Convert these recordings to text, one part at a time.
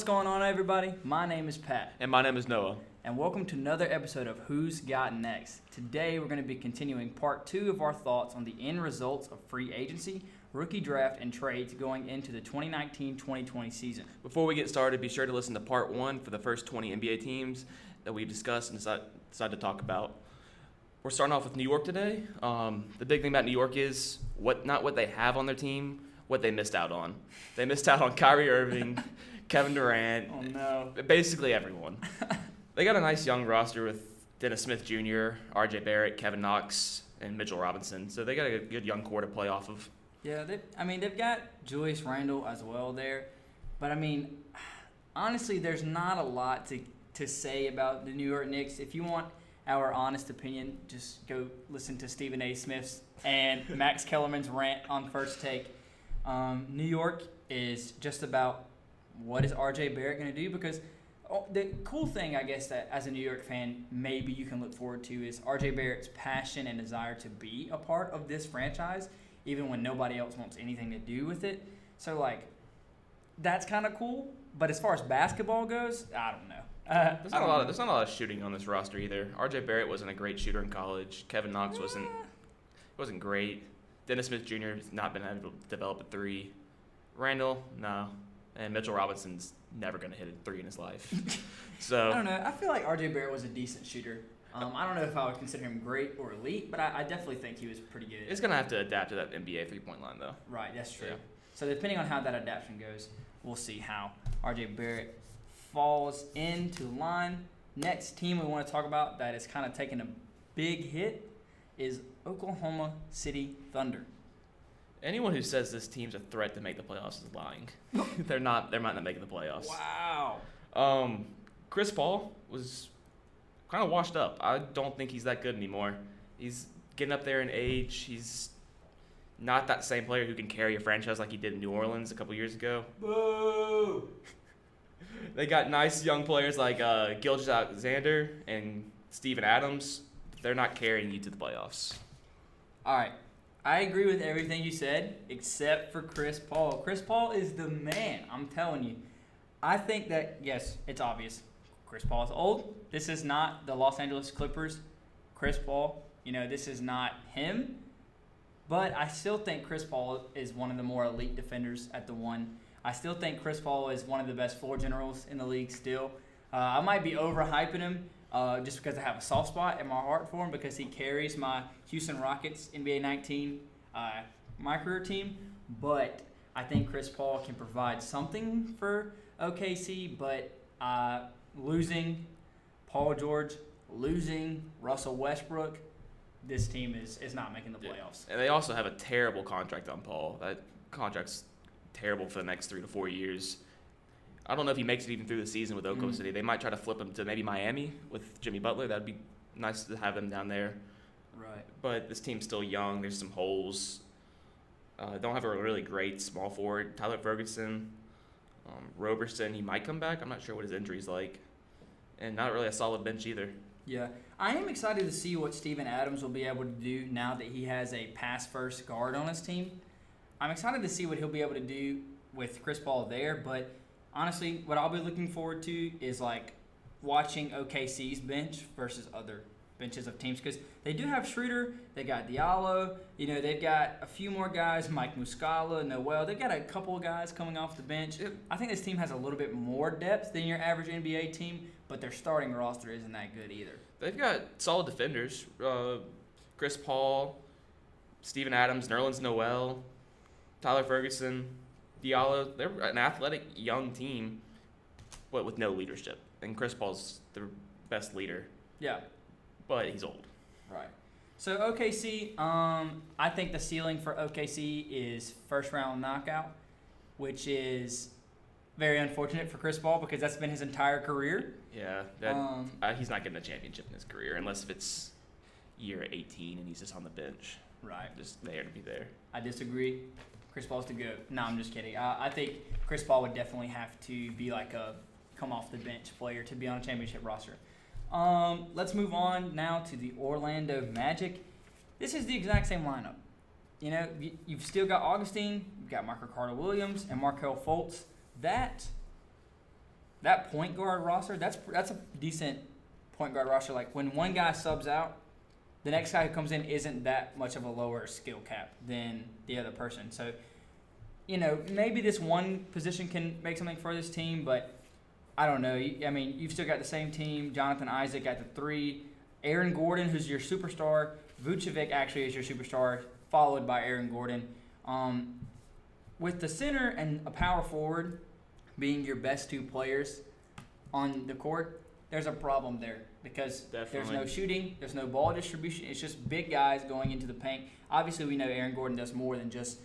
What's going on, everybody? My name is Pat, And my name is Noah. and welcome to another episode of Who's Got Next. Today, we're going to be continuing part two of our thoughts on the end results of free agency, rookie draft, and trades going into the 2019 2020 season. Before we get started, be sure to listen to part one for the first 20 NBA teams that we've discussed and decide, decided to talk about. We're starting off with New York today. Um, the big thing about New York is what not what they have on their team, what they missed out on. They missed out on Kyrie Irving, Kevin Durant, Oh, no. basically everyone. they got a nice young roster with Dennis Smith Jr., R.J. Barrett, Kevin Knox, and Mitchell Robinson. So they got a good young core to play off of. Yeah, they, I mean, they've got Julius Randle as well there. But, I mean, honestly, there's not a lot to, to say about the New York Knicks. If you want our honest opinion, just go listen to Stephen A. Smith's and Max Kellerman's rant on First Take. Um, New York is just about what is RJ Barrett going to do because oh, the cool thing, I guess, that as a New York fan, maybe you can look forward to is RJ Barrett's passion and desire to be a part of this franchise, even when nobody else wants anything to do with it. So, like, that's kind of cool. But as far as basketball goes, I don't know. Uh, There's not a lot. know. Of, there's not a lot of shooting on this roster either. R.J. Barrett wasn't a great shooter in college. Kevin Knox wasn't wasn't great. Dennis Smith Jr. has not been able to develop a three. Randle, no, and Mitchell Robinson's never going to hit a three in his life. So I don't know. I feel like RJ Barrett was a decent shooter. Um, I don't know if I would consider him great or elite, but I, I definitely think he was pretty good. it's going to have to adapt to that NBA three point line though. Right, that's true. Yeah. So depending on how that adaptation goes, we'll see how RJ Barrett falls into line. Next team we want to talk about that is kind of taking a big hit is Oklahoma City Thunder. Anyone who says this team's a threat to make the playoffs is lying. they're not. They're not making the playoffs. Wow. Um, Chris Paul was kind of washed up. I don't think he's that good anymore. He's getting up there in age. He's not that same player who can carry a franchise like he did in New Orleans a couple years ago. Boo. They got nice young players like uh, Gilgeous-Alexander and Steven Adams. They're not carrying you to the playoffs. All right. I agree with everything you said except for Chris Paul. Chris Paul is the man. I'm telling you. I think that yes, it's obvious. Chris Paul is old. This is not the Los Angeles Clippers. Chris Paul, you know, this is not him. But I still think Chris Paul is one of the more elite defenders at the one. I still think Chris Paul is one of the best floor generals in the league still. Uh, I might be overhyping him uh, just because I have a soft spot in my heart for him because he carries my Houston Rockets NBA 19 uh, my career team. But I think Chris Paul can provide something for OKC, but uh, losing Paul George, losing Russell Westbrook, this team is, is not making the Yeah. playoffs. And they also have a terrible contract on Paul. That contract's terrible for the next three to four years. I don't know if he makes it even through the season with Oklahoma Mhm. City. They might try to flip him to maybe Miami with Jimmy Butler. That'd be nice to have him down there. Right. But this team's still young. There's some holes. Uh, don't have a really great small forward. Tyler Ferguson, um, Roberson. He might come back. I'm not sure what his injury's like, and not really a solid bench either. Yeah, I am excited to see what Steven Adams will be able to do now that he has a pass first guard on his team. I'm excited to see what he'll be able to do with Chris Paul there, but honestly, what I'll be looking forward to is like watching OKC's bench versus other benches of teams because they do have Schroeder, they got Diallo, you know, they've got a few more guys, Mike Muscala, Noel. They've got a couple of guys coming off the bench. I think this team has a little bit more depth than your average NBA team, but their starting roster isn't that good either. They've got solid defenders. Uh, Chris Paul, Steven Adams, Nerlens Noel, Tyler Ferguson, Diallo. They're an athletic young team, but with no leadership. And Chris Paul's the best leader, Yeah, but he's old. right. So OKC, um, I think the ceiling for OKC is first round knockout, which is very unfortunate for Chris Paul because that's been his entire career. Yeah, that, Um, uh, he's not getting a championship in his career unless if it's year 18 and he's just on the bench, right. just there to be there. I disagree. Chris Paul's the goat. No, I'm just kidding. Uh, I think Chris Paul would definitely have to be like a come off the bench player to be on a championship roster. Um, let's move on now to the Orlando Magic. This is the exact same lineup. You know, you- you've still got Augustine, you've got Marco Carter Williams, and Markelle Fultz. That that point guard roster, that's that's a decent point guard roster. Like when one guy subs out, the next guy who comes in isn't that much of a lower skill cap than the other person. So, you know, maybe this one position can make something for this team, but I don't know. I mean, you've still got the same team. Jonathan Isaac at the three, Aaron Gordon, who's your superstar. Vucevic actually is your superstar, followed by Aaron Gordon. Um, with the center and a power forward being your best two players on the court, there's a problem there because there's no shooting, there's no ball distribution. It's just big guys going into the paint. Obviously, we know Aaron Gordon does more than just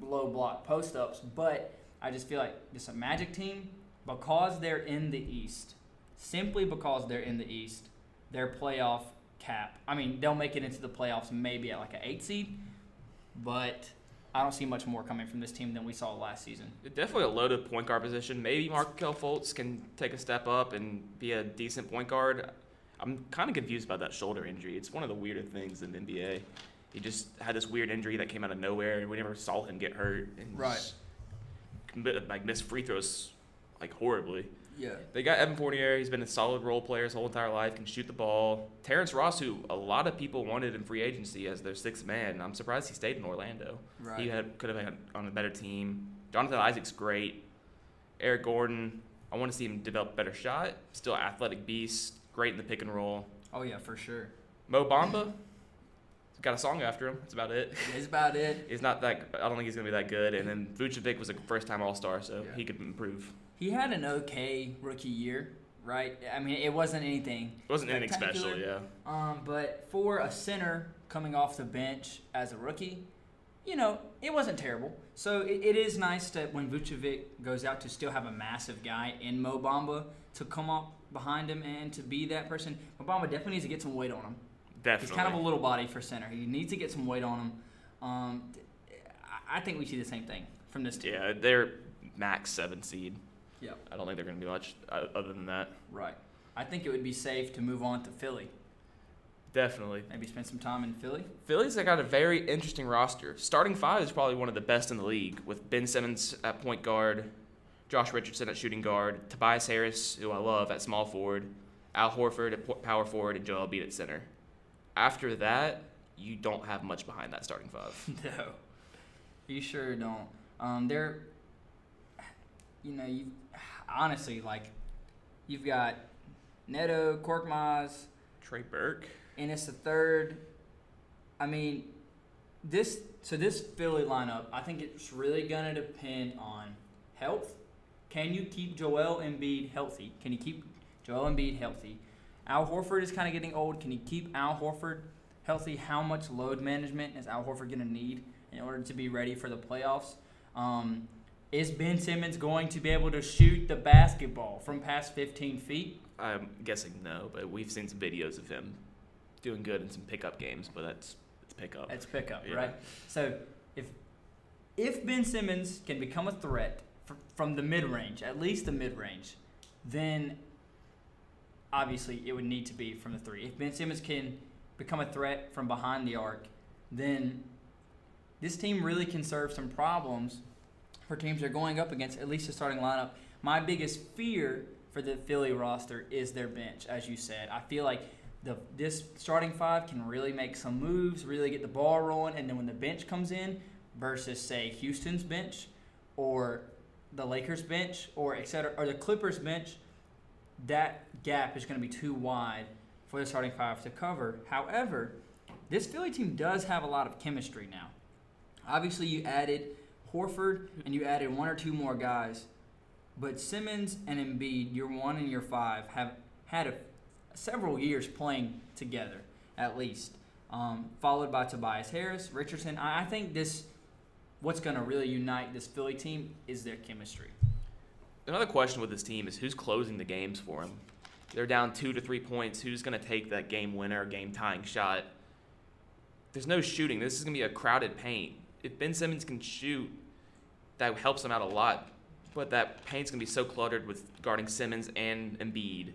low block post ups, but I just feel like this a Magic team because they're in the East, simply because they're in the East, their playoff cap. I mean, they'll make it into the playoffs maybe at like an eight seed, but I don't see much more coming from this team than we saw last season. Definitely a loaded point guard position. Maybe Markelle Fultz can take a step up and be a decent point guard. I'm kind of confused about that shoulder injury. It's one of the weirder things in the NBA. He just had this weird injury that came out of nowhere, and we never saw him get hurt. And Right. just Like miss free throws, like horribly. Yeah. They got Evan Fournier. He's been a solid role player his whole entire life. Can shoot the ball. Terrence Ross, who a lot of people wanted in free agency as their sixth man. I'm surprised he stayed in Orlando. Right. He had could have been on a better team. Jonathan Isaac's great. Eric Gordon, I want to see him develop a better shot. Still athletic beast, great in the pick and roll. Oh yeah, for sure. Mo Bamba, got a song after him. That's about it. That's about it. He's not that. I don't think he's gonna be that good. And then Vucevic was a first time All Star, so Yeah. he could improve. He had an okay rookie year, right? I mean, it wasn't anything. It wasn't anything special, yeah. Um, but for a center coming off the bench as a rookie, you know, it wasn't terrible. So it, it is nice that when Vucevic goes out to still have a massive guy in Mo Bamba to come up behind him and to be that person. Mo Bamba definitely needs to get some weight on him. Definitely. He's kind of a little body for center. He needs to get some weight on him. Um, I- think we see the same thing from this team. yeah, they're max seven seed. Yep. I don't think they're gonna be much uh, other than that. Right. I think it would be safe to move on to Philly. Definitely. Maybe spend some time in Philly. Phillies have got a very interesting roster. Starting five is probably one of the best in the league, with Ben Simmons at point guard, Josh Richardson at shooting guard, Tobias Harris, who I love, at small forward, Al Horford at power forward, and Joel Embiid at center. After that, you don't have much behind that starting five. No, you sure don't. Um, they're, you know, you honestly like, you've got Neto, Korkmaz, Trey Burke, Ennis the third. I mean, this so this Philly lineup, I think it's really gonna depend on health. Can you keep Joel Embiid healthy? Can you keep Joel Embiid healthy? Al Horford is kind of getting old. Can you keep Al Horford healthy? How much load management is Al Horford gonna need in order to be ready for the playoffs? Um, is Ben Simmons going to be able to shoot the basketball from past 15 feet? I'm guessing no, but we've seen some videos of him doing good in some pickup games, but that's it's pickup. That's pickup, Yeah. right? So if if Ben Simmons can become a threat fr- from the mid range, at least the mid range, then obviously it would need to be from the three. If Ben Simmons can become a threat from behind the arc, then this team really can serve some problems for teams they're going up against, at least the starting lineup. My biggest fear for the Philly roster is their bench, as you said. I feel like the this starting five can really make some moves, really get the ball rolling, and then when the bench comes in, versus say Houston's bench or the Lakers bench or et cetera, or the Clippers bench, that gap is going to be too wide for the starting five to cover. However, this Philly team does have a lot of chemistry now. Obviously, you added Horford and you added one or two more guys, but Simmons and Embiid, your one and your five, have had a, several years playing together at least. Um, followed by Tobias Harris, Richardson. I, I think this, what's going to really unite this Philly team is their chemistry. Another question with this team is who's closing the games for them. They're down two to three points. Who's going to take that game winner, game tying shot? There's no shooting. This is going to be a crowded paint. If Ben Simmons can shoot, that helps them out a lot. But that paint's going to be so cluttered with guarding Simmons and Embiid.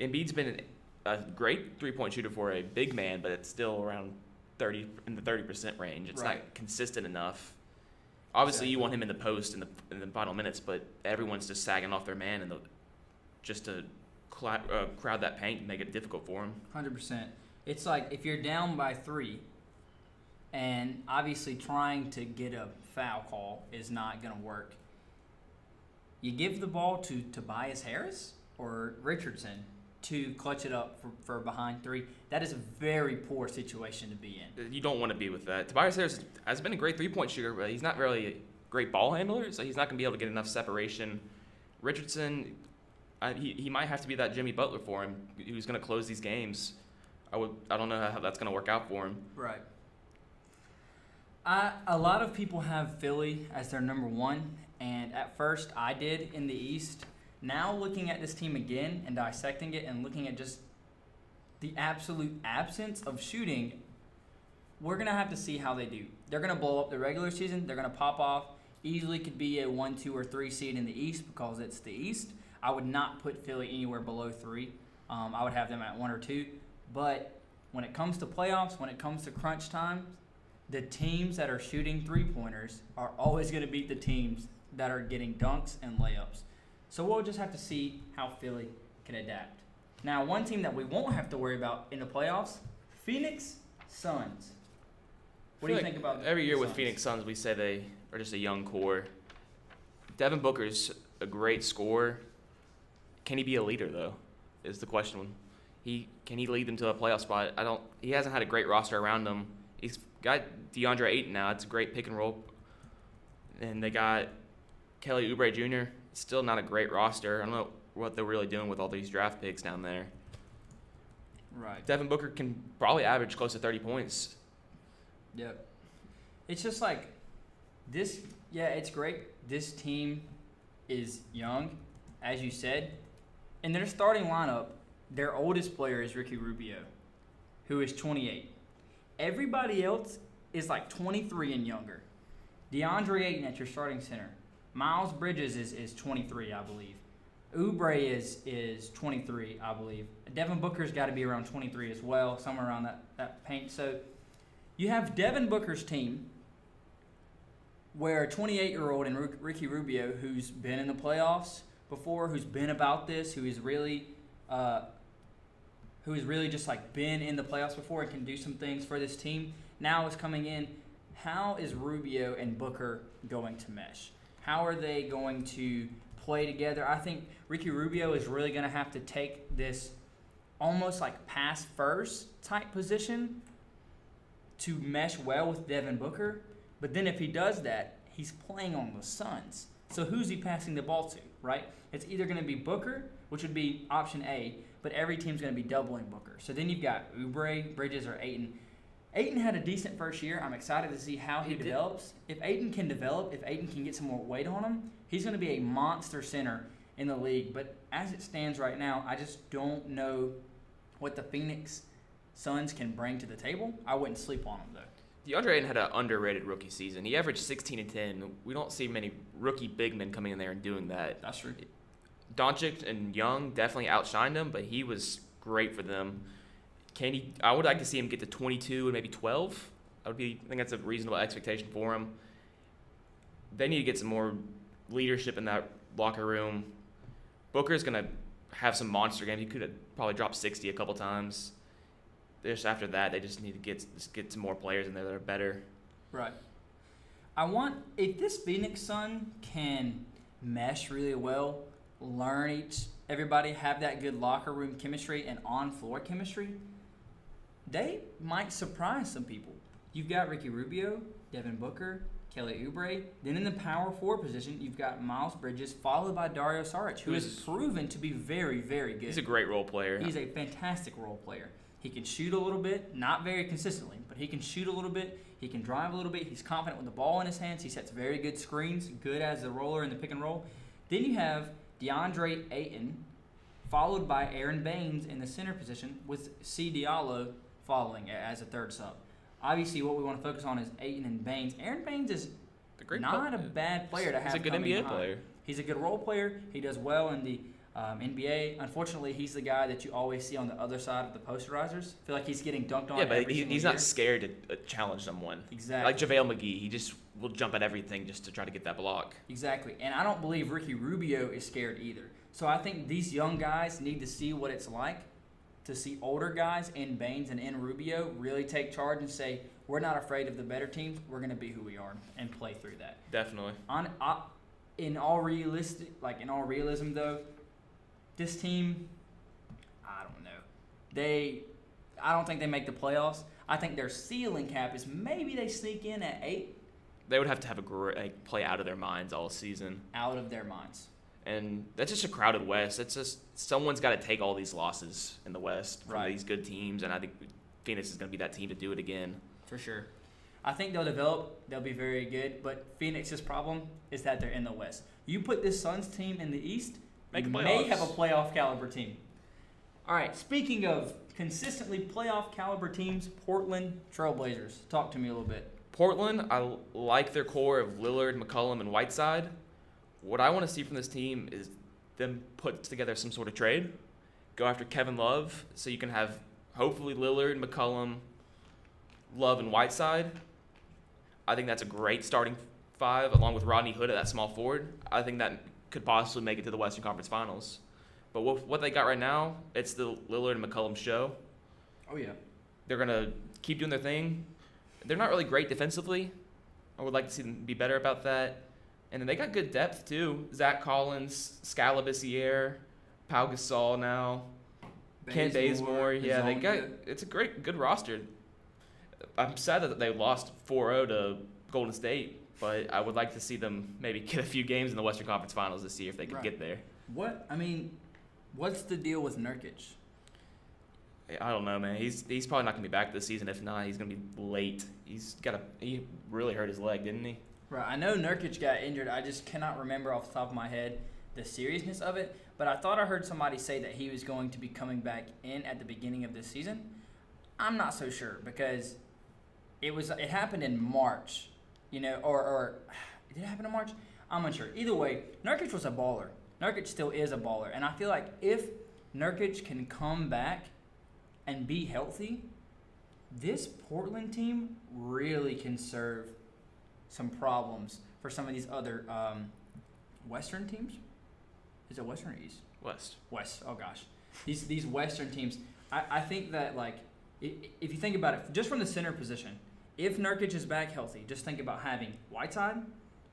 Embiid's been a great three point shooter for a big man, but it's still around 30 in the 30% range. It's Right. not consistent enough. Obviously, you want him in the post in the in the final minutes, but everyone's just sagging off their man and the, just to cla- uh, crowd that paint and make it difficult for him. Hundred percent. It's like if you're down by three, and obviously trying to get a foul call is not going to work. You give the ball to Tobias Harris or Richardson to clutch it up for, for behind three. That is a very poor situation to be in. Uh, you don't want to be with that. Tobias Harris has been a great three point shooter, but he's not really a great ball handler, so he's not going to be able to get enough separation. Richardson, I, he, he might have to be that Jimmy Butler for him, who's going to close these games. I would I don't know how that's going to work out for him. Right. I, a lot of people have Philly as their number one, and at first I did in the East. Now looking at this team again and dissecting it and looking at just the absolute absence of shooting, we're gonna have to see how they do. They're gonna blow up the regular season. They're gonna pop off. Easily could be a one, two, or three seed in the East because it's the East. I would not put Philly anywhere below three. Um, I would have them at one or two. But when it comes to playoffs, when it comes to crunch time, the teams that are shooting three pointers are always going to beat the teams that are getting dunks and layups. So we'll just have to see how Philly can adapt. Now, one team that we won't have to worry about in the playoffs Phoenix Suns. What do you feel think about every year with Phoenix Suns? We say they are just a young core. Devin Booker's a great scorer. Can he be a leader though? Is the question. He can he lead them to a playoff spot? I don't. He hasn't had a great roster around him. He's got DeAndre Ayton now. It's a great pick and roll. And they got Kelly Oubre Jr. Still not a great roster. I don't know what they're really doing with all these draft picks down there. Right. Devin Booker can probably average close to 30 points. Yep. It's just like this. Yeah, it's great. This team is young, as you said, and their starting lineup. Their oldest player is Ricky Rubio, who is 28. Everybody else is like 23 and younger. DeAndre Ayton at your starting center. Miles Bridges is, is 23, I believe. Oubre is is 23, I believe. Devin Booker's got to be around 23 as well, somewhere around that, that paint. So you have Devin Booker's team, where a 28 year old and Ricky Rubio, who's been in the playoffs before, who's been about this, who is really, uh, who has really just like been in the playoffs before and can do some things for this team, now is coming in. How is Rubio and Booker going to mesh? How are they going to play together? I think Ricky Rubio is really going to have to take this almost like pass first type position to mesh well with Devin Booker. But then if he does that, he's playing on the Suns. So who's he passing the ball to, right? It's either going to be Booker, which would be option A, but every team's going to be doubling Booker. So then you've got Oubre, Bridges, or Ayton. Ayton had a decent first year. I'm excited to see how he, He did. develops. If Ayton can develop, if Ayton can get some more weight on him, he's going to be a monster center in the league. But as it stands right now, I just don't know what the Phoenix Suns can bring to the table. I wouldn't sleep on them though. DeAndre Ayton had an underrated rookie season. He averaged 16 and 10. We don't see many rookie big men coming in there and doing that. That's true. Doncic and Young definitely outshined him, but he was great for them. Can he? I would like to see him get to 22 and maybe 12. I would be. I think that's a reasonable expectation for him. They need to get some more leadership in that locker room. Booker's gonna have some monster games. He could have probably dropped 60 a couple times. Just after that, they just need to get get some more players in there that are better. Right. I want if this Phoenix Sun can mesh really well, learn each everybody have that good locker room chemistry and on floor chemistry, they might surprise some people. You've got Ricky Rubio, Devin Booker, Kelly Oubre. Then in the power forward position, you've got Miles Bridges, followed by Dario Saric, who has Who's- proven to be very, very good. He's a great role player. He's a fantastic role player. He can shoot a little bit, not very consistently, but he can shoot a little bit. He can drive a little bit. He's confident with the ball in his hands. He sets very good screens, good as a roller in the pick and roll. Then you have DeAndre Ayton, followed by Aron Baynes in the center position, with C. Diallo following as a third sub. Obviously, what we want to focus on is Ayton and Baynes. Aron Baynes is not player. a bad player to have. He's a good NBA behind. player. He's a good role player. He does well in the Um, NBA, unfortunately, he's the guy that you always see on the other side of the posterizers. I feel like he's getting dunked on. Yeah, but he, he's year. not scared to uh, challenge someone. exactly Like JaVale McGee, he just will jump at everything just to try to get that block. Exactly. And I don't believe Ricky Rubio is scared either. So I think these young guys need to see what it's like to see older guys in Baynes and in Rubio really take charge and say, we're not afraid of the better teams. We're going to be who we are and play through that. Definitely. On, in all realistic, like in all realism though, this team, I don't know. They, I don't think they make the playoffs. I think their ceiling cap is maybe they sneak in at eight They would have to have a great like, play out of their minds all season. out of their minds. And that's just a crowded West. It's just someone's got to take all these losses in the West from Right. these good teams, and I think Phoenix is going to be that team to do it again. for sure. I think they'll develop. They'll be very good. But Phoenix's problem is that they're in the West. You put this Suns team in the East, Make you may have a playoff caliber team. All right. Speaking of consistently playoff caliber teams, Portland Trailblazers. Talk to me a little bit. Portland, I like their core of Lillard, McCollum, and Whiteside. What I want to see from this team is them put together some sort of trade, go after Kevin Love, so you can have hopefully Lillard, McCollum, Love, and Whiteside. I think that's a great starting five, along with Rodney Hood at that small forward. I think that could possibly make it to the Western Conference Finals. But what, what they got right now, it's the Lillard and McCollum show. Oh yeah. They're gonna keep doing their thing. They're not really great defensively. I would like to see them be better about that. And then they got good depth too. Zach Collins, Skal Labissiere, Pau Gasol now, Kent Bazemore. Yeah, they got it's a great good roster. I'm sad that they lost 4-0 to Golden State, but I would like to see them maybe get a few games in the Western Conference Finals this year if they could Right. get there. What I mean, what's the deal with Nurkic? I don't know, man. He's he's probably not gonna be back this season. If not, he's gonna be late. He's got a he really hurt his leg, didn't he? Right. I know Nurkic got injured. I just cannot remember off the top of my head the seriousness of it. But I thought I heard somebody say that he was going to be coming back in at the beginning of this season. I'm not so sure because it was it happened in March, you know, or or did it happen in March? I'm unsure. Either way, Nurkic was a baller. Nurkic still is a baller, and I feel like if Nurkic can come back and be healthy, this Portland team really can serve some problems for some of these other um, Western teams. Is it Western or East? West. West. Oh gosh, these these Western teams. I, I think that like if you think about it, just from the center position, if Nurkic is back healthy, just think about having Whiteside,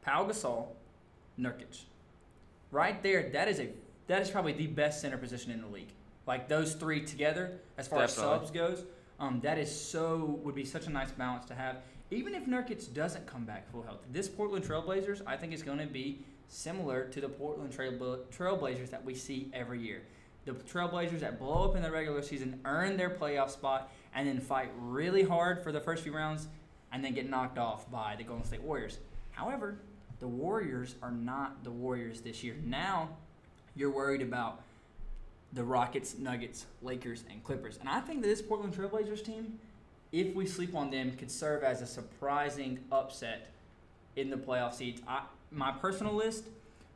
Pau Gasol, Nurkic. Right there, that is a that is probably the best center position in the league. Like those three together, as far Definitely. as subs goes, um, that is so would be such a nice balance to have. Even if Nurkic doesn't come back full health, this Portland Trailblazers, I think, is going to be similar to the Portland Trail- Trailblazers that we see every year. The Trailblazers that blow up in the regular season, earn their playoff spot, and then fight really hard for the first few rounds, and then get knocked off by the Golden State Warriors. However, the Warriors are not the Warriors this year. Now, you're worried about the Rockets, Nuggets, Lakers, and Clippers. And I think that this Portland Trailblazers team, if we sleep on them, could serve as a surprising upset in the playoff seeds. I, my personal list,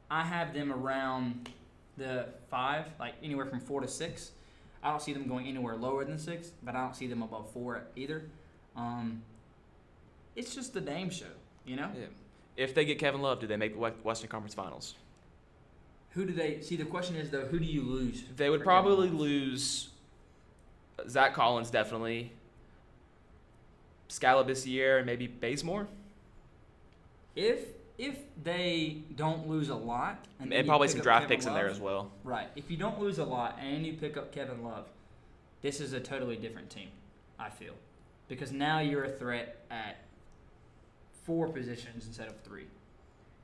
I have them around the five, like anywhere from four to six. I don't see them going anywhere lower than six, but I don't see them above four either. Um, it's just the Dame show, you know. Yeah. If they get Kevin Love, do they make the Western Conference Finals? Who do they see? The question is though, who do you lose? They would probably lose Zach Collins, definitely. Skal Labissiere and maybe Bazemore. If if they don't lose a lot, And, you probably some draft Kevin picks in there as well. Right. If you don't lose a lot and you pick up Kevin Love, this is a totally different team. I feel because now you're a threat at four positions instead of three.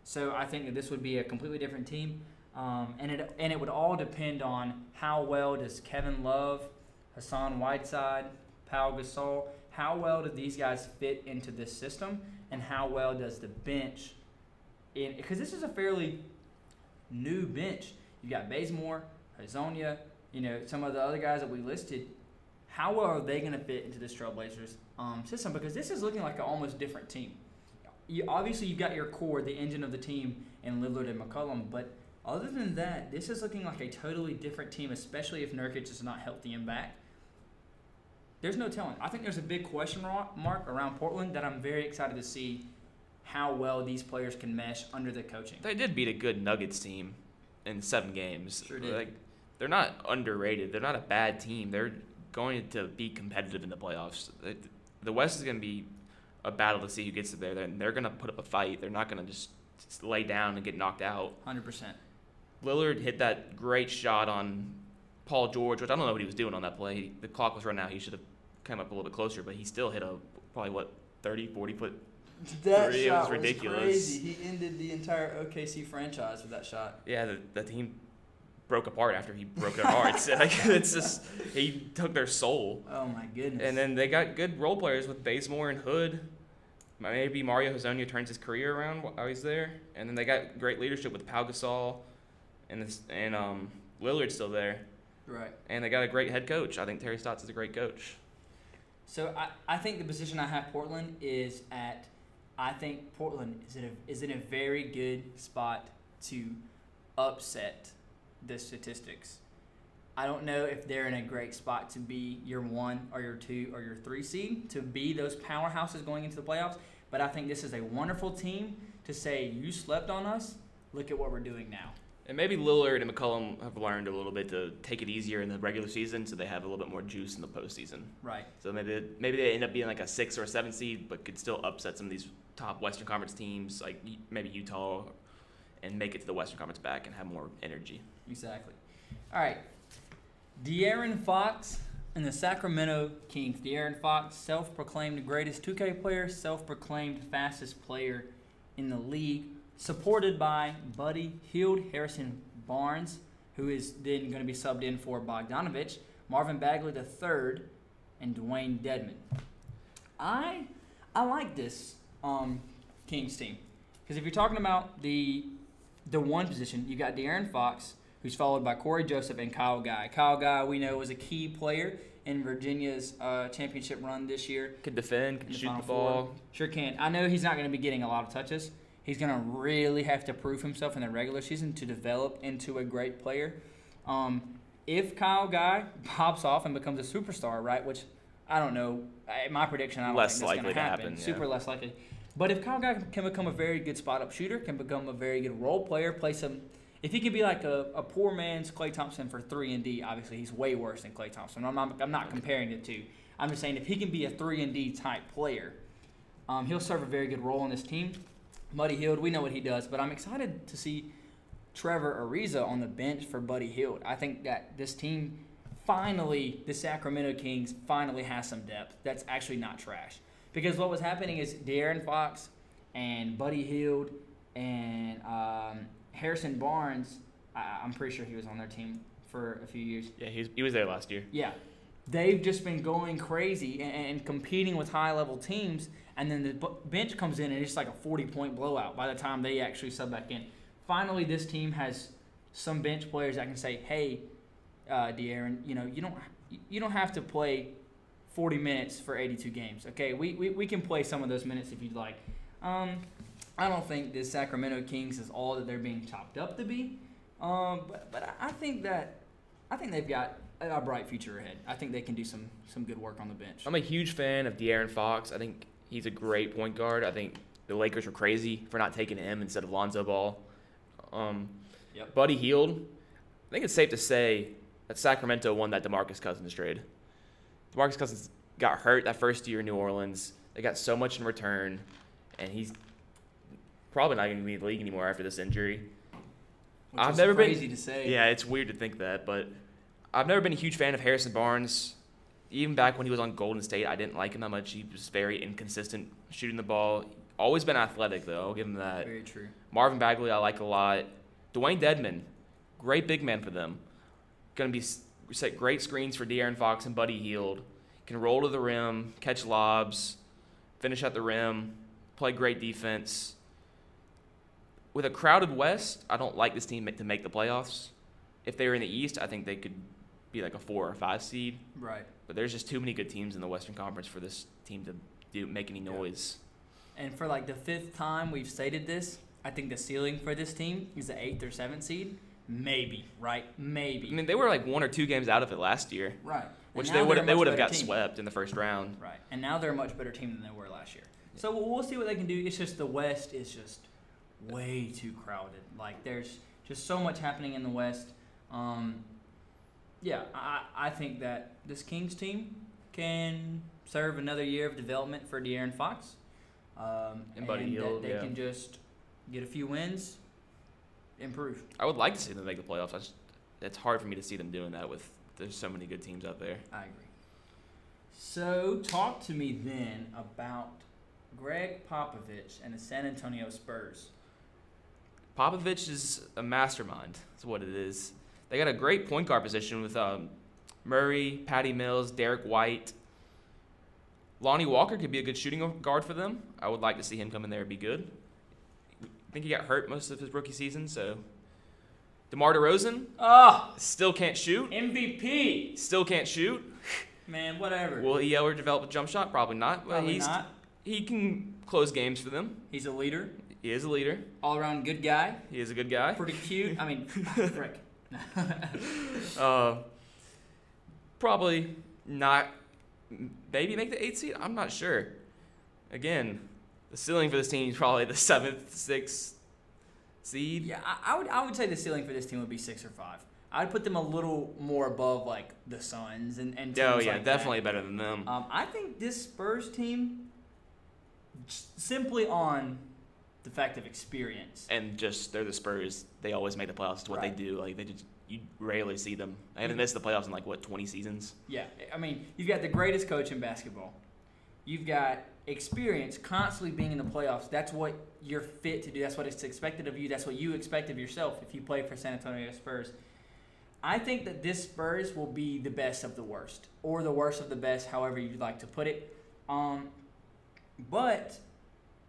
So I think that this would be a completely different team, um, and it and it would all depend on how well does Kevin Love, Hassan Whiteside, Pau Gasol, how well do these guys fit into this system, and how well does the bench, in because this is a fairly new bench. You got Bazemore, Hezonja, you know some of the other guys that we listed. How well are they going to fit into this Trailblazers um, system? Because this is looking like an almost different team you obviously you've got your core, the engine of the team, in Lillard and McCollum, but Other than that, this is looking like a totally different team, especially if Nurkic is not healthy and back. There's no telling. I think there's a big question mark around Portland that I'm very excited to see how well these players can mesh under the coaching. They did beat a good Nuggets team in seven games. Sure did. Like, they're not underrated. They're not a bad team. They're going to be competitive in the playoffs. The- West is going to be a battle to see who gets there. And they're going to put up a fight. They're not going to just just lay down and get knocked out. 100%. Lillard hit that great shot on Paul George, which I don't know what he was doing on that play. The clock was running out. He should have come up a little bit closer, but he still hit a probably what 30, 40 foot. That Three, it shot was ridiculous. crazy. He ended the entire OKC franchise with that shot. Yeah, the, the team broke apart after he broke their hearts. like, it's just he took their soul. Oh my goodness. And then they got good role players with Bazemore and Hood. Maybe Mario Hezonja turns his career around while he's there. And then they got great leadership with Pau Gasol and this, and um, Lillard's still there. Right. And they got a great head coach. I think Terry Stotts is a great coach. So I, I think the position I have Portland is at I think Portland is in a is in a very good spot to upset the statistics. I don't know if they're in a great spot to be your one or your two or your three seed to be those powerhouses going into the playoffs. But I think this is a wonderful team to say you slept on us. Look at what we're doing now. And maybe Lillard and McCollum have learned a little bit to take it easier in the regular season, so they have a little bit more juice in the postseason. Right. So maybe maybe they end up being like a six or a seven seed, but could still upset some of these top Western Conference teams, like maybe Utah, and make it to the Western Conference back and have more energy. Exactly. All right. De'Aaron Fox and the Sacramento Kings. De'Aaron Fox, self-proclaimed greatest 2K player, self-proclaimed fastest player in the league, supported by Buddy Hield, Harrison Barnes, who is then going to be subbed in for Bogdanovich, Marvin Bagley III, and Dewayne Dedmon. I I like this um, Kings team because if you're talking about the the one position, you got De'Aaron Fox, who's followed by Cory Joseph and Kyle Guy. Kyle Guy, we know, was a key player in Virginia's uh, championship run this year. Could defend, could shoot the Four. ball. Sure can. I know he's not going to be getting a lot of touches. He's going to really have to prove himself in the regular season to develop into a great player. Um, if Kyle Guy pops off and becomes a superstar, right, which I don't know, my prediction, I don't Less think that's going to happen. happen, yeah. Super less likely. But if Kyle Guy can become a very good spot up shooter, can become a very good role player, play some. If he could be like a, a poor man's Klay Thompson for three and D, obviously he's way worse than Klay Thompson. I'm not, I'm not comparing the two. I'm just saying if he can be a three and D type player, um, he'll serve a very good role in this team. Buddy Hield, we know what he does, but I'm excited to see Trevor Ariza on the bench for Buddy Hield. I think that this team finally, the Sacramento Kings finally has some depth that's actually not trash. Because what was happening is De'Aaron Fox and Buddy Hield and um, Harrison Barnes, I, I'm pretty sure he was on their team for a few years. Yeah, he was, he was there last year. Yeah. They've just been going crazy and, and competing with high level teams, and then the bench comes in and it's like a 40 point blowout by the time they actually sub back in. Finally, this team has some bench players that can say, "Hey, uh, De'Aaron, you know you don't you don't have to play 40 minutes for 82 games. Okay, we, we, we can play some of those minutes if you'd like." Um, I don't think the Sacramento Kings is all that they're being chopped up to be, um, but but I- think that I think they've got a bright future ahead. I think they can do some some good work on the bench. I'm a huge fan of De'Aaron Fox. I think he's a great point guard. I think the Lakers were crazy for not taking him instead of Lonzo Ball. Um, Yep. Buddy Hield. I think it's safe to say that Sacramento won that DeMarcus Cousins trade. DeMarcus Cousins got hurt that first year in New Orleans. They got so much in return, and he's probably not going to be in the league anymore after this injury. Which I've is never been- crazy to say. Yeah, it's weird to think that, but I've never been a huge fan of Harrison Barnes. Even back when he was on Golden State, I didn't like him that much. He was very inconsistent shooting the ball. Always been athletic though. I'll give him that. Very true. Marvin Bagley, I like a lot. Dewayne Dedmon, great big man for them. Going to be set great screens for De'Aaron Fox and Buddy Hield. Can roll to the rim, catch lobs, finish at the rim, play great defense. With a crowded West, I don't like this team to make the playoffs. If they were in the East, I think they could be like a four or five seed. Right. But there's just too many good teams in the Western Conference for this team to do make any Yeah. noise. And for like the fifth time we've stated this, I think the ceiling for this team is the eighth or seventh seed. Maybe, right? Maybe. I mean, they were like one or two games out of it last year, right. Which they would have they would have got team. swept in the first round. Right. And now they're a much better team than they were last year. So we'll, we'll see what they can do. It's just the West is just way too crowded. Like there's just so much happening in the West. Um, yeah, I, I think that this Kings team can serve another year of development for De'Aaron Fox. Um, And Buddy that Hield, they yeah. can just get a few wins, improve. I would like to see them make the playoffs. I just, it's hard for me to see them doing that with there's so many good teams out there. I agree. So, talk to me then about Gregg Popovich and the San Antonio Spurs. Popovich is a mastermind. That's what it is. They got a great point guard position with um, Murray, Patty Mills, Derrick White. Lonnie Walker could be a good shooting guard for them. I would like to see him come in there and be good. I think he got hurt most of his rookie season, so. DeMar DeRozan Oh, still can't shoot. MVP! Still can't shoot. Man, whatever. Will he ever develop a jump shot? Probably not. Probably he's not. he can close games for them. He's a leader, He is a leader. all around good guy, He is a good guy. pretty cute. I mean, frick. Uh, probably not. Maybe make the eighth seed. I'm not sure. Again, the ceiling for this team is probably the seventh, sixth seed. yeah, I, I would I would say the ceiling for this team would be six or five. I'd put them a little more above like the Suns and and teams Oh yeah, like that. definitely better than them. Um, I think this Spurs team, simply on the fact of experience, and just they're the Spurs. They always make the playoffs. It's what Right. they do. Like they just you rarely see them. They haven't missed the playoffs in like what 20 seasons. yeah, I mean, you've got the greatest coach in basketball. You've got experience constantly being in the playoffs. That's what you're fit to do. That's what it's expected of you. That's what you expect of yourself if you play for San Antonio Spurs. I think that this Spurs will be the best of the worst, or the worst of the best, however you'd like to put it. Um, but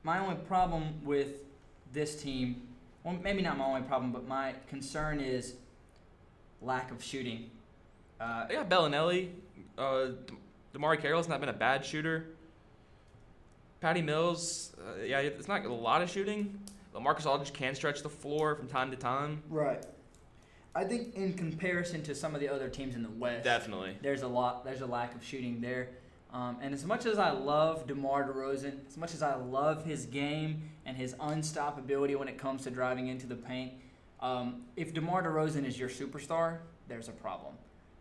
my only problem with this team, well, maybe not my only problem, but my concern is lack of shooting. Uh, got Belinelli. Uh, DeMarre Carroll's not been a bad shooter. Patty Mills, uh, yeah, it's not a lot of shooting. Lamarcus Aldridge can stretch the floor from time to time. Right. I think in comparison to some of the other teams in the West, Definitely. there's a lot, there's a lack of shooting there. Um, and as much as I love DeMar DeRozan, as much as I love his game and his unstoppability when it comes to driving into the paint, um, if DeMar DeRozan is your superstar, there's a problem.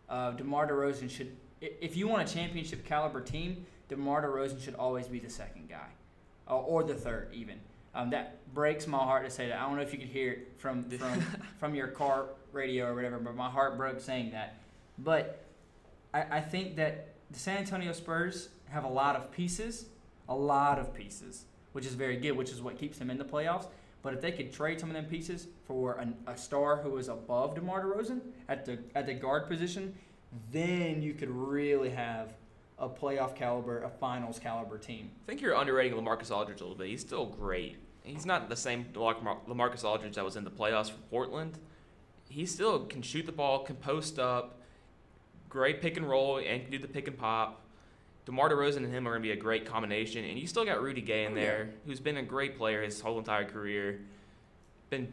Uh, DeMar DeRozan should, if you want a championship caliber team, DeMar DeRozan should always be the second guy, uh, or the third even. Um, that breaks my heart to say that. I don't know if you could hear it from from from your car radio or whatever, but my heart broke saying that. But I, I think that the San Antonio Spurs have a lot of pieces, a lot of pieces, which is very good, which is what keeps them in the playoffs. But if they could trade some of them pieces for an, a star who is above DeMar DeRozan at the at the guard position, then you could really have a playoff caliber, a finals caliber team. I think you're underrating Lamarcus Aldridge a little bit. He's still great. He's not the same Lamar- Lamarcus Aldridge that was in the playoffs for Portland. He still can shoot the ball, can post up, great pick and roll, and can do the pick and pop. DeMar DeRozan and him are going to be a great combination. And you still got Rudy Gay in Oh, there, who's been a great player his whole entire career. Been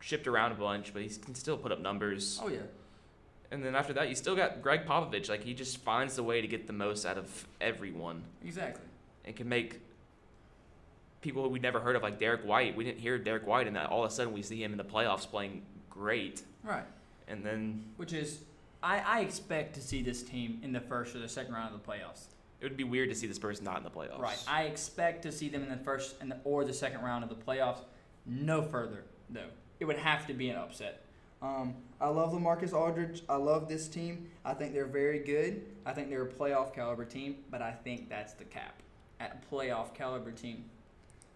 shipped around a bunch, but he can still put up numbers. Oh yeah. And then after that, you still got Gregg Popovich. Like, he just finds the way to get the most out of everyone Exactly. and can make people who we never heard of, like Derrick White. We didn't hear Derrick White, and all of a sudden we see him in the playoffs playing great. Right. And then Which is, I, I expect to see this team in the first or the second round of the playoffs. it would be weird to see this person not in the playoffs. Right. I expect to see them in the first and the, or the second round of the playoffs. No further though. It would have to be an upset. Um, I love Lamarcus Aldridge. I love this team. I think they're very good. I think they're a playoff caliber team, but I think that's the cap at a playoff caliber team.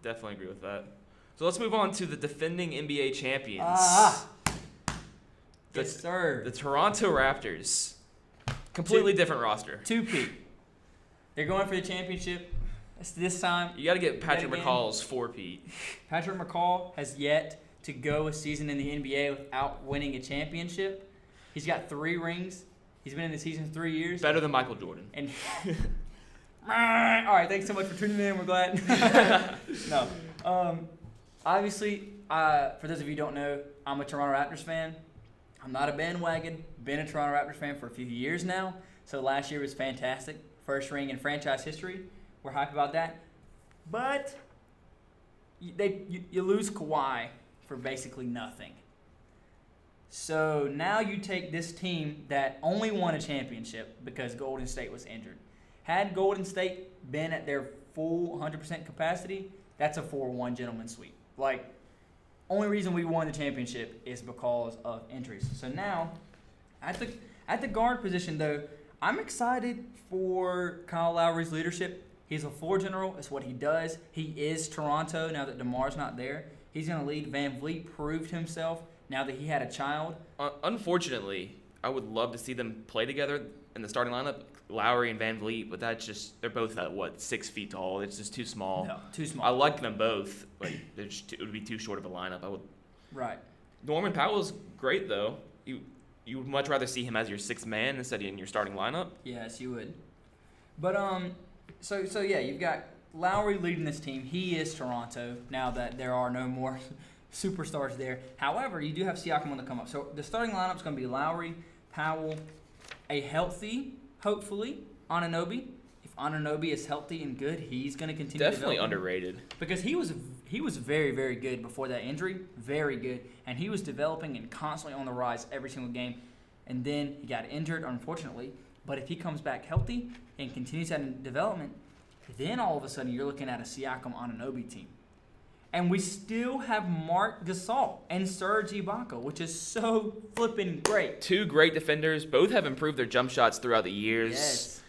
Definitely agree with that. So let's move on to the defending NBA champions. Ah. The- Yes, sir. The Toronto Raptors. Completely different roster. Two P. They're going for the championship. It's this time. You got to get Patrick. McCaw's four Pete. Patrick McCaw has yet to go a season in the NBA without winning a championship. He's got three rings. He's been in the season three years. Better than Michael Jordan. And all right, thanks so much for tuning in. We're glad. no, um, obviously, uh, for those of you who don't know, I'm a Toronto Raptors fan. I'm not a bandwagon. Been a Toronto Raptors fan for a few years now. So last year was fantastic. First ring in franchise history. We're hype about that. But they you, you lose Kawhi for basically nothing. So now you take this team that only won a championship because Golden State was injured. Had Golden State been at their full 100% capacity, that's a 4-1 gentleman sweep. Like only reason we won the championship is because of injuries. So now at the at the guard position though, I'm excited for Kyle Lowry's leadership. He's a floor general. It's what he does. He is Toronto now that DeMar's not there. He's going to lead. VanVleet proved himself now that he had a child. Uh, unfortunately, I would love to see them play together in the starting lineup, Lowry and VanVleet, but that's just they're both at what six feet tall. It's just too small. No, too small. I like them both, but they're just too, it would be too short of a lineup. I would. right. Norman Powell's great though. You you would much rather see him as your sixth man instead of in your starting lineup. Yes, you would. But um, so so yeah, you've got Lowry leading this team. He is Toronto now that there are no more superstars there. However, you do have Siakam on the come up. So the starting lineup is going to be Lowry, Powell, a healthy, hopefully, Anunoby. If Anunoby is healthy and good, he's going to continue. Definitely underrated. because he was he was very very good before that injury, very good, and he was developing and constantly on the rise every single game. And then he got injured, unfortunately. But if he comes back healthy and continues that development, then all of a sudden you're looking at a Siakam Anunoby team. And we still have Marc Gasol and Serge Ibaka, which is so flipping great. Two great defenders. Both have improved their jump shots throughout the years. Yes.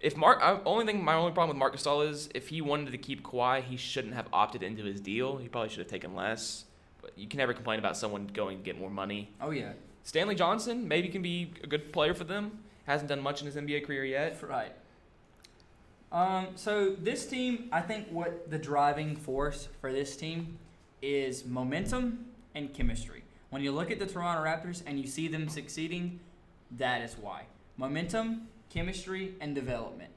If Marc, I, only thing, my only problem with Marc Gasol is if he wanted to keep Kawhi, he shouldn't have opted into his deal. He probably should have taken less. But you can never complain about someone going to get more money. Oh yeah. Stanley Johnson maybe can be a good player for them. Hasn't done much in his NBA career yet. Right. Um, so this team, I think what the driving force for this team is momentum and chemistry. When you look at the Toronto Raptors and you see them succeeding, that is why. Momentum, chemistry, and development.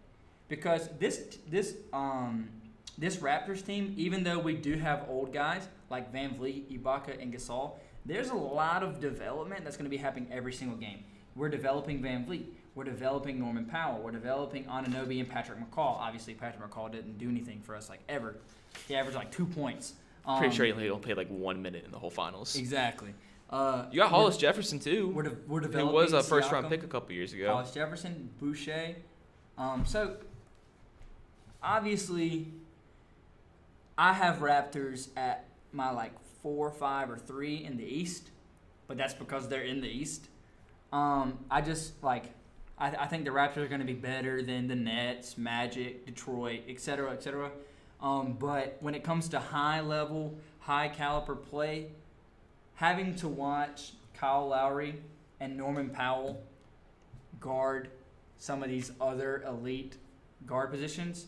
Because this this um this Raptors team, even though we do have old guys like VanVleet, Ibaka, and Gasol, there's a lot of development that's going to be happening every single game. We're developing VanVleet. We're developing Norman Powell. We're developing Anunoby and Patrick McCaw. Obviously, Patrick McCaw didn't do anything for us like ever. He averaged like two points. Um, Pretty sure he only played like one minute in the whole finals. Exactly. Uh, You got Hollis Jefferson too. We're, de- we're developing. was a first round pick a couple years ago. Hollis Jefferson, Boucher. Um, so obviously, I have Raptors at my like four, five, or three in the East, but that's because they're in the East. Um, I just like I, I think the Raptors are going to be better than the Nets, Magic, Detroit, et cetera, et cetera. Um, but when it comes to high level, high caliber play, having to watch Kyle Lowry and Norman Powell guard some of these other elite guard positions,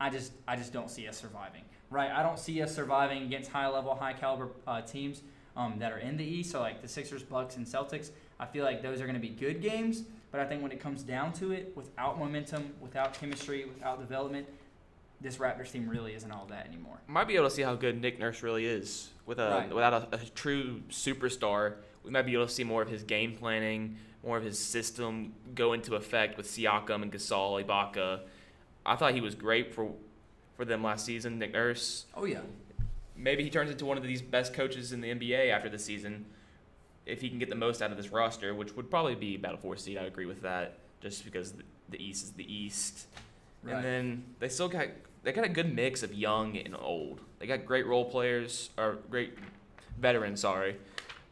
I just I just don't see us surviving. Right? I don't see us surviving against high level, high caliber uh, teams um, that are in the East. So like the Sixers, Bucks, and Celtics. I feel like those are going to be good games. But I think when it comes down to it, without momentum, without chemistry, without development, this Raptors team really isn't all that anymore. Might be able to see how good Nick Nurse really is with a Right. without a, a true superstar. We might be able to see more of his game planning, more of his system go into effect with Siakam and Gasol, Ibaka. I thought he was great for for them last season, Nick Nurse. Oh yeah. Maybe he turns into one of these best coaches in the NBA after the season if he can get the most out of this roster, which would probably be about a four seed. I agree with that, just because the, East is the East. Right. And then they still got they got a good mix of young and old. They got great role players or great veterans, sorry,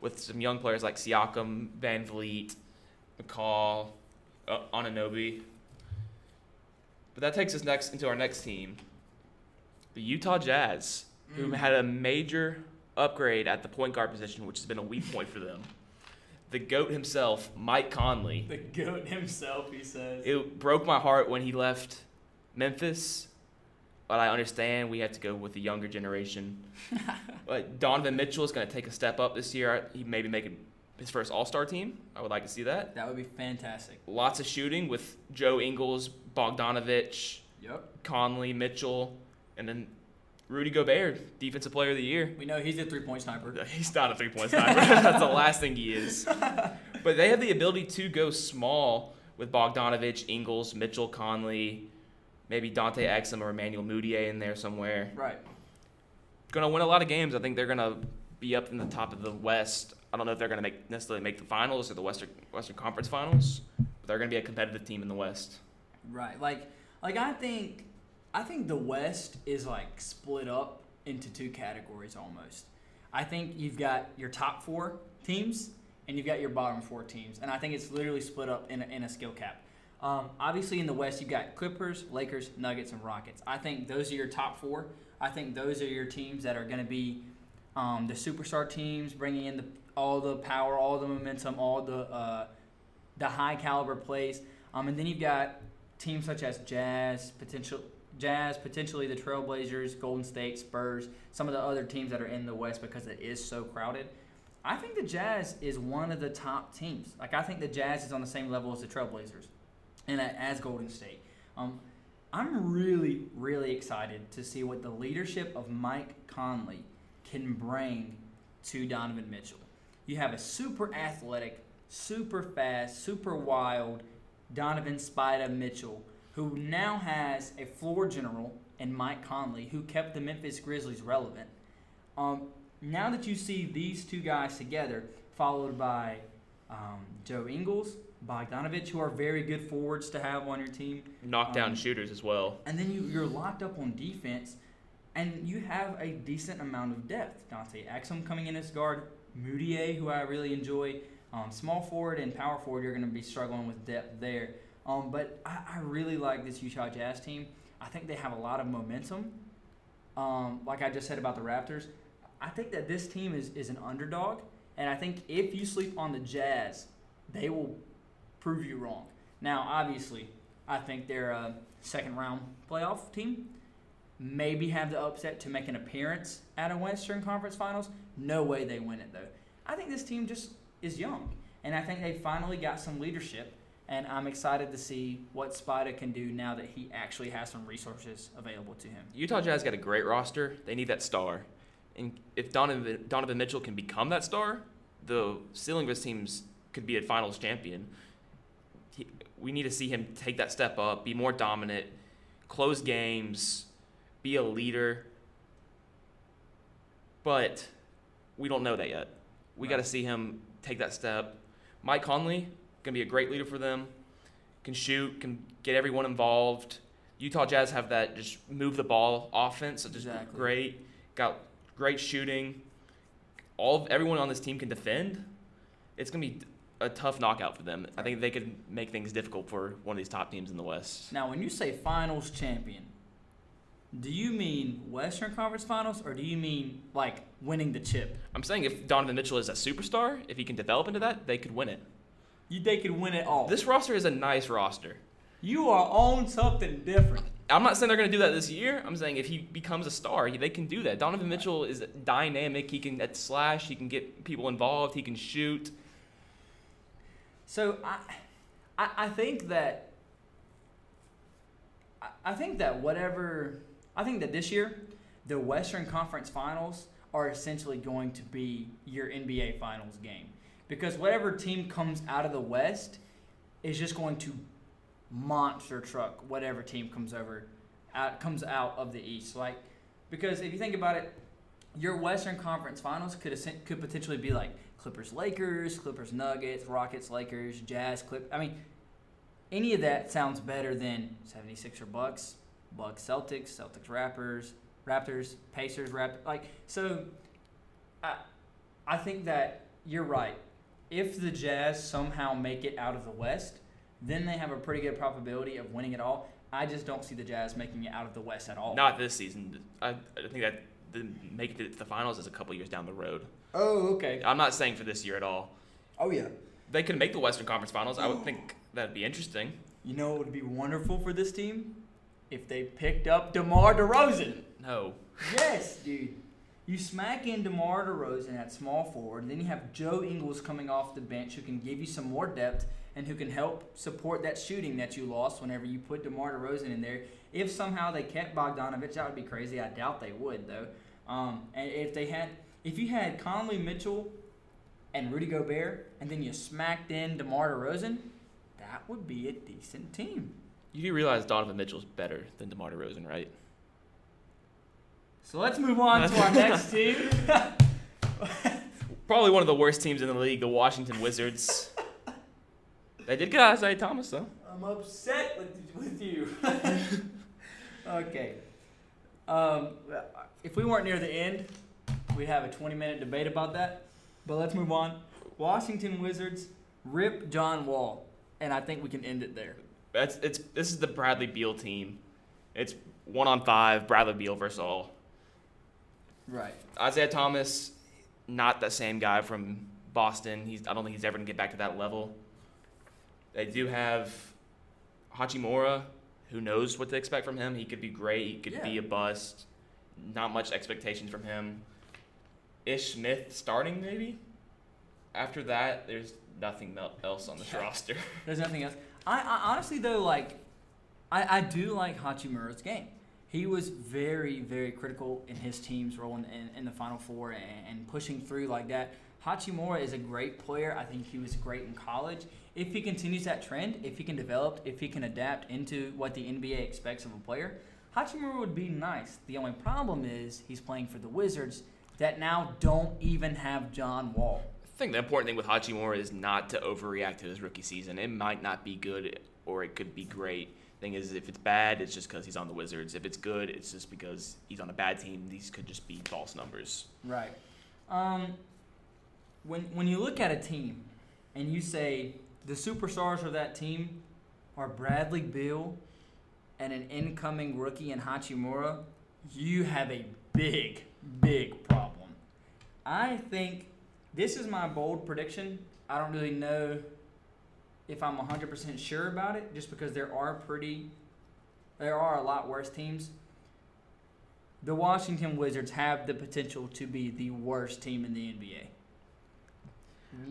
with some young players like Siakam, Van Vliet, McCaw, uh, Anunoby. But that takes us next into our next team, the Utah Jazz, who Mm. had a major upgrade at the point guard position, which has been a weak point for them. The goat himself, Mike Conley. The goat himself, he says. It broke my heart when he left Memphis, but I understand we have to go with the younger generation. but Donovan Mitchell is going to take a step up this year. He maybe make his first All Star team. I would like to see that. That would be fantastic. Lots of shooting with Joe Ingles, Bogdanovich, Yep. Conley, Mitchell, and then Rudy Gobert, Defensive Player of the Year. We know he's a three-point sniper. He's not a three point sniper. That's the last thing he is. But they have the ability to go small with Bogdanovich, Ingles, Mitchell, Conley, maybe Dante Exum or Emmanuel Mudiay in there somewhere. Right. Gonna win a lot of games. I think they're gonna be up in the top of the West. I don't know if they're gonna make necessarily make the finals or the Western Western Conference Finals, but they're gonna be a competitive team in the West. Right. Like like I think I think the West is like split up into two categories almost. I think you've got your top four teams and you've got your bottom four teams, and I think it's literally split up in a, in a skill cap. Um, obviously, in the West, you've got Clippers, Lakers, Nuggets, and Rockets. I think those are your top four. I think those are your teams that are going to be um, the superstar teams, bringing in the, all the power, all the momentum, all the uh, the high caliber plays. Um, and then you've got teams such as Jazz, potential Jazz, potentially the Trailblazers, Golden State, Spurs, some of the other teams that are in the West because it is so crowded. I think the Jazz is one of the top teams. Like I think the Jazz is on the same level as the Trailblazers, and as Golden State. Um, I'm really, really excited to see what the leadership of Mike Conley can bring to Donovan Mitchell. You have a super athletic, super fast, super wild Donovan Spida Mitchell, who now has a floor general in Mike Conley, who kept the Memphis Grizzlies relevant. Um, now that you see these two guys together, followed by um, Joe Ingles, Bogdanovich, who are very good forwards to have on your team, Knockdown Um, shooters as well. and then you, you're locked up on defense, and you have a decent amount of depth. Dante Exum coming in as guard, Mudiay, who I really enjoy, um, small forward and power forward. You're going to be struggling with depth there. Um, but I, I really like this Utah Jazz team. I think they have a lot of momentum. Um, like I just said about the Raptors, I think that this team is, is an underdog, and I think if you sleep on the Jazz, they will prove you wrong. Now, obviously, I think they're a second round playoff team. Maybe have the upset to make an appearance at a Western Conference Finals. No way they win it though. I think this team just is young, and I think they finally got some leadership. And I'm excited to see what Spida can do now that he actually has some resources available to him. Utah Jazz got a great roster. They need that star. And if Donovan, Donovan Mitchell can become that star, the ceiling of his teams could be a finals champion. He, we need to see him take that step up, be more dominant, close games, be a leader. But we don't know that yet. We got to see him take that step. Mike Conley gonna be a great leader for them. Can shoot, can get everyone involved. Utah Jazz have that just move the ball offense, which is Exactly. great. Got great shooting. All everyone on this team can defend. It's gonna be a tough knockout for them. I think they could make things difficult for one of these top teams in the West. Now, when you say finals champion, do you mean Western Conference Finals or do you mean like winning the chip? I'm saying if Donovan Mitchell is a superstar, if he can develop into that, they could win it. You they could win it all. This roster is a nice roster. you are on something different. I'm not saying they're going to do that this year. I'm saying if he becomes a star, they can do that. Donovan Mitchell is dynamic. He can at slash. He can get people involved. He can shoot. So I, I, I think that. I, I think that whatever, I think that this year, the Western Conference Finals are essentially going to be your NBA Finals game because whatever team comes out of the West is just going to monster truck whatever team comes over, out comes out of the East. Like because if you think about it, your Western Conference Finals could could potentially be like Clippers Lakers, Clippers Nuggets, Rockets Lakers, Jazz Clip. I mean, any of that sounds better than 76er Bucks, Bucks Celtics, Celtics Raptors, Raptors, Pacers, Rap like so I I think that you're right. If the Jazz somehow make it out of the West, then they have a pretty good probability of winning it all. I just don't see the Jazz making it out of the West at all. Not this season. I, I think that the make it to the finals is a couple years down the road. Oh, okay. I'm not saying for this year at all. Oh yeah. They could make the Western Conference Finals. I would think that'd be interesting. You know what would be wonderful for this team? If they picked up DeMar DeRozan. No. Yes, dude. You smack in DeMar DeRozan at small forward, then you have Joe Ingles coming off the bench who can give you some more depth, and who can help support that shooting that you lost whenever you put DeMar DeRozan in there. If somehow they kept Bogdanovich, that would be crazy. I doubt they would though. Um, and if they had, if you had Conley Mitchell and Rudy Gobert, and then you smacked in DeMar DeRozan, that would be a decent team. You do realize Donovan Mitchell's better than DeMar DeRozan, right? So let's move on to our next team. Probably one of the worst teams in the league, the Washington Wizards. they did get Isaiah Thomas though. I'm upset with, with you. okay. Um, if we weren't near the end, we'd have a 20 minute debate about that. But let's move on. Washington Wizards rip John Wall, and I think we can end it there. That's it's this is the Bradley Beal team. It's one on five, Bradley Beal versus all. Right. Isaiah Thomas, not the same guy from Boston. He's I don't think he's ever gonna get back to that level. They do have Hachimura, who knows what to expect from him. He could be great, he could be a bust. Not much expectations from him. Ish Smith starting maybe. After that, there's nothing else on this Yeah. roster. There's nothing else. I, I honestly though like, I, I do like Hachimura's game. He was very very critical in his team's role in, in, in the Final Four and, and pushing through like that. Hachimura is a great player. I think he was great in college. If he continues that trend, if he can develop, if he can adapt into what the NBA expects of a player, Hachimura would be nice. The only problem is he's playing for the Wizards that now don't even have John Wall. I think the important thing with Hachimura is not to overreact to his rookie season. It might not be good or it could be great. Thing is, if it's bad, it's just because he's on the Wizards. If it's good, it's just because he's on a bad team. These could just be false numbers. Right. Um, when when you look at a team and you say the superstars of that team are Bradley Beal and an incoming rookie in Hachimura, you have a big, big problem. I think this is my bold prediction. I don't really know if I'm 100% sure about it just because there are pretty there are a lot worse teams the Washington Wizards have the potential to be the worst team in the NBA.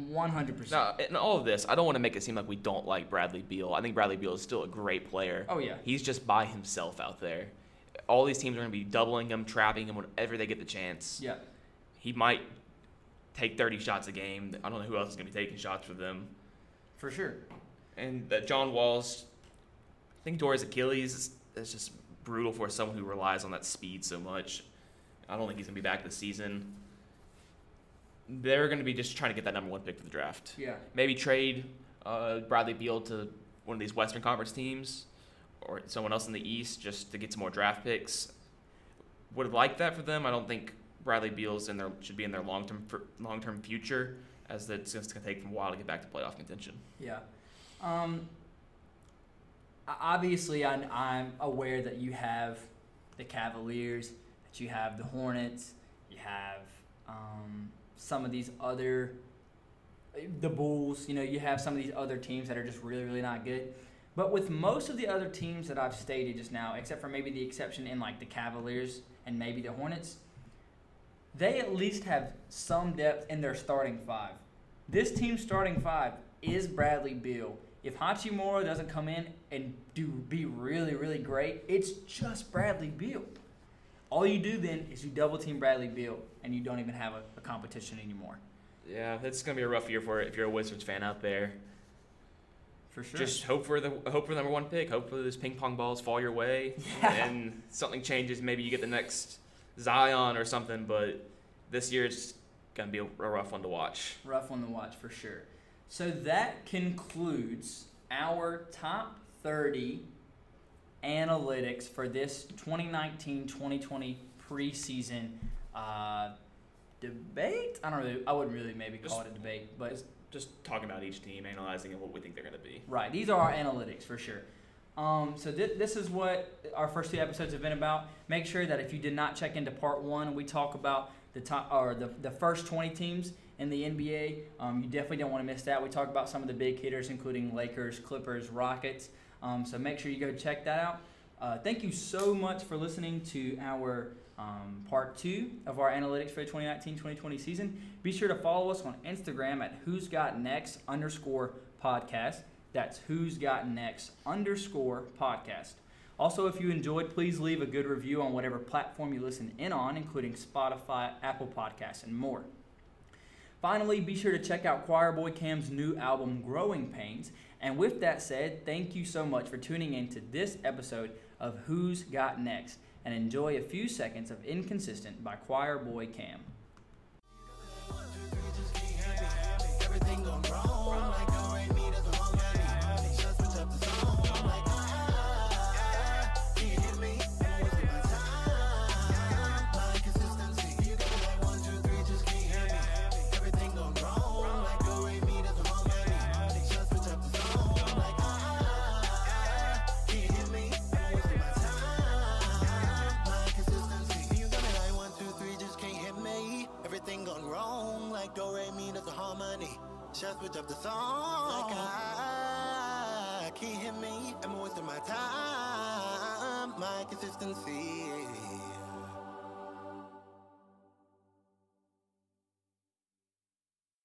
One hundred percent. Now, in all of this, I don't want to make it seem like we don't like Bradley Beal. I think Bradley Beal is still a great player. Oh yeah. He's just by himself out there. All these teams are going to be doubling him, trapping him whenever they get the chance. Yeah. He might take 30 shots a game. I don't know who else is going to be taking shots for them. For sure. And that John Wall's, I think Doris Achilles is, is just brutal for someone who relies on that speed so much. I don't think he's going to be back this season. They're going to be just trying to get that number one pick for the draft. Yeah. Maybe trade uh, Bradley Beal to one of these Western Conference teams or someone else in the East just to get some more draft picks. Would like that for them. I don't think Bradley Beal's in their should be in their long term long term future, as it's going to take them a while to get back to playoff contention. Yeah. Um, obviously, I, I'm aware that you have the Cavaliers, that you have the Hornets, you have um, some of these other, the Bulls. You know, you have some of these other teams that are just really, really not good. But with most of the other teams that I've stated just now, except for maybe the exception in like the Cavaliers and maybe the Hornets, they at least have some depth in their starting five. This team's starting five is Bradley Beal. If Hachimura doesn't come in and do be really, really great, it's just Bradley Beal. All you do then is you double team Bradley Beal, and you don't even have a, a competition anymore. Yeah, it's going to be a rough year for it if you're a Wizards fan out there. For sure. Just hope for the hope for the number one pick. Hopefully, those ping pong balls fall your way Yeah. and something changes. Maybe you get the next Zion or something. But this year it's gonna be a, rough one to watch. rough one to watch for sure. So that concludes our top 30 analytics for this 2019-2020 preseason uh, debate. I don't really, I wouldn't really maybe call it a debate, but Just- Just talking about each team, analyzing and what we think they're gonna be. Right. These are our analytics for sure. Um, so thi- this is what our first two episodes have been about. Make sure that if you did not check into part one, we talk about the top or the, the first 20 teams in the NBA. Um, you definitely don't want to miss that. We talk about some of the big hitters, including Lakers, Clippers, Rockets. Um, so make sure you go check that out. Uh, thank you so much for listening to our um, part two of our analytics for the 2019-2020 season. Be sure to follow us on Instagram at Who's Got Next underscore podcast. That's Who's Got Next underscore podcast. Also, if you enjoyed, please leave a good review on whatever platform you listen in on, including Spotify, Apple Podcasts, and more. Finally, be sure to check out Choir Boy Cam's new album, Growing Pains. And with that said, thank you so much for tuning in to this episode of Who's Got Next and enjoy a few seconds of Inconsistent by Choir Boy Cam. Do re mi, that's a harmony. Just switch up the song, like I can't hear me. I'm wasting my time, my consistency.